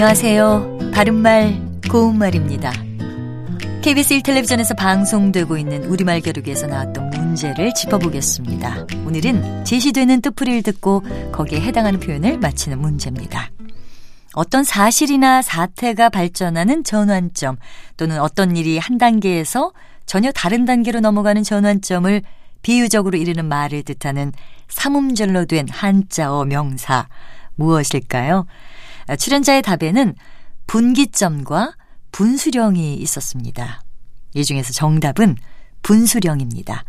안녕하세요. 바른말, 고운말입니다. KBS 1텔레비전에서 방송되고 있는 우리말 겨루기에서 나왔던 문제를 짚어보겠습니다. 오늘은 제시되는 뜻풀이를 듣고 거기에 해당하는 표현을 맞히는 문제입니다. 어떤 사실이나 사태가 발전하는 전환점 또는 어떤 일이 한 단계에서 전혀 다른 단계로 넘어가는 전환점을 비유적으로 이르는 말을 뜻하는 삼음절로 된 한자어 명사 무엇일까요? 출연자의 답에는 분기점과 분수령이 있었습니다. 이 중에서 정답은 분수령입니다.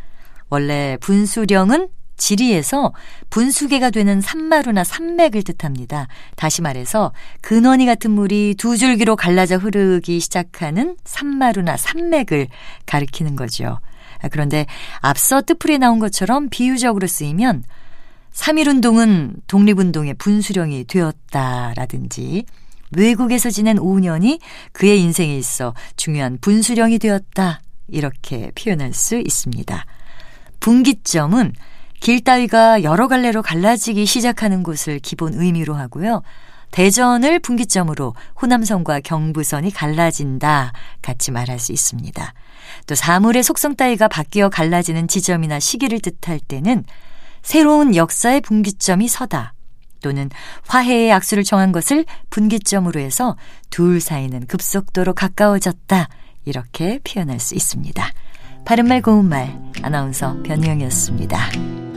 원래 분수령은 지리에서 분수계가 되는 산마루나 산맥을 뜻합니다. 다시 말해서 근원이 같은 물이 두 줄기로 갈라져 흐르기 시작하는 산마루나 산맥을 가리키는 거죠. 그런데 앞서 뜻풀이에 나온 것처럼 비유적으로 쓰이면 3.1운동은 독립운동의 분수령이 되었다라든지 외국에서 지낸 5년이 그의 인생에 있어 중요한 분수령이 되었다. 이렇게 표현할 수 있습니다. 분기점은 길 따위가 여러 갈래로 갈라지기 시작하는 곳을 기본 의미로 하고요. 대전을 분기점으로 호남선과 경부선이 갈라진다 같이 말할 수 있습니다. 또 사물의 속성 따위가 바뀌어 갈라지는 지점이나 시기를 뜻할 때는 새로운 역사의 분기점이 서다 또는 화해의 악수를 정한 것을 분기점으로 해서 둘 사이는 급속도로 가까워졌다 이렇게 표현할 수 있습니다. 바른말 고운말 아나운서 변희영이었습니다.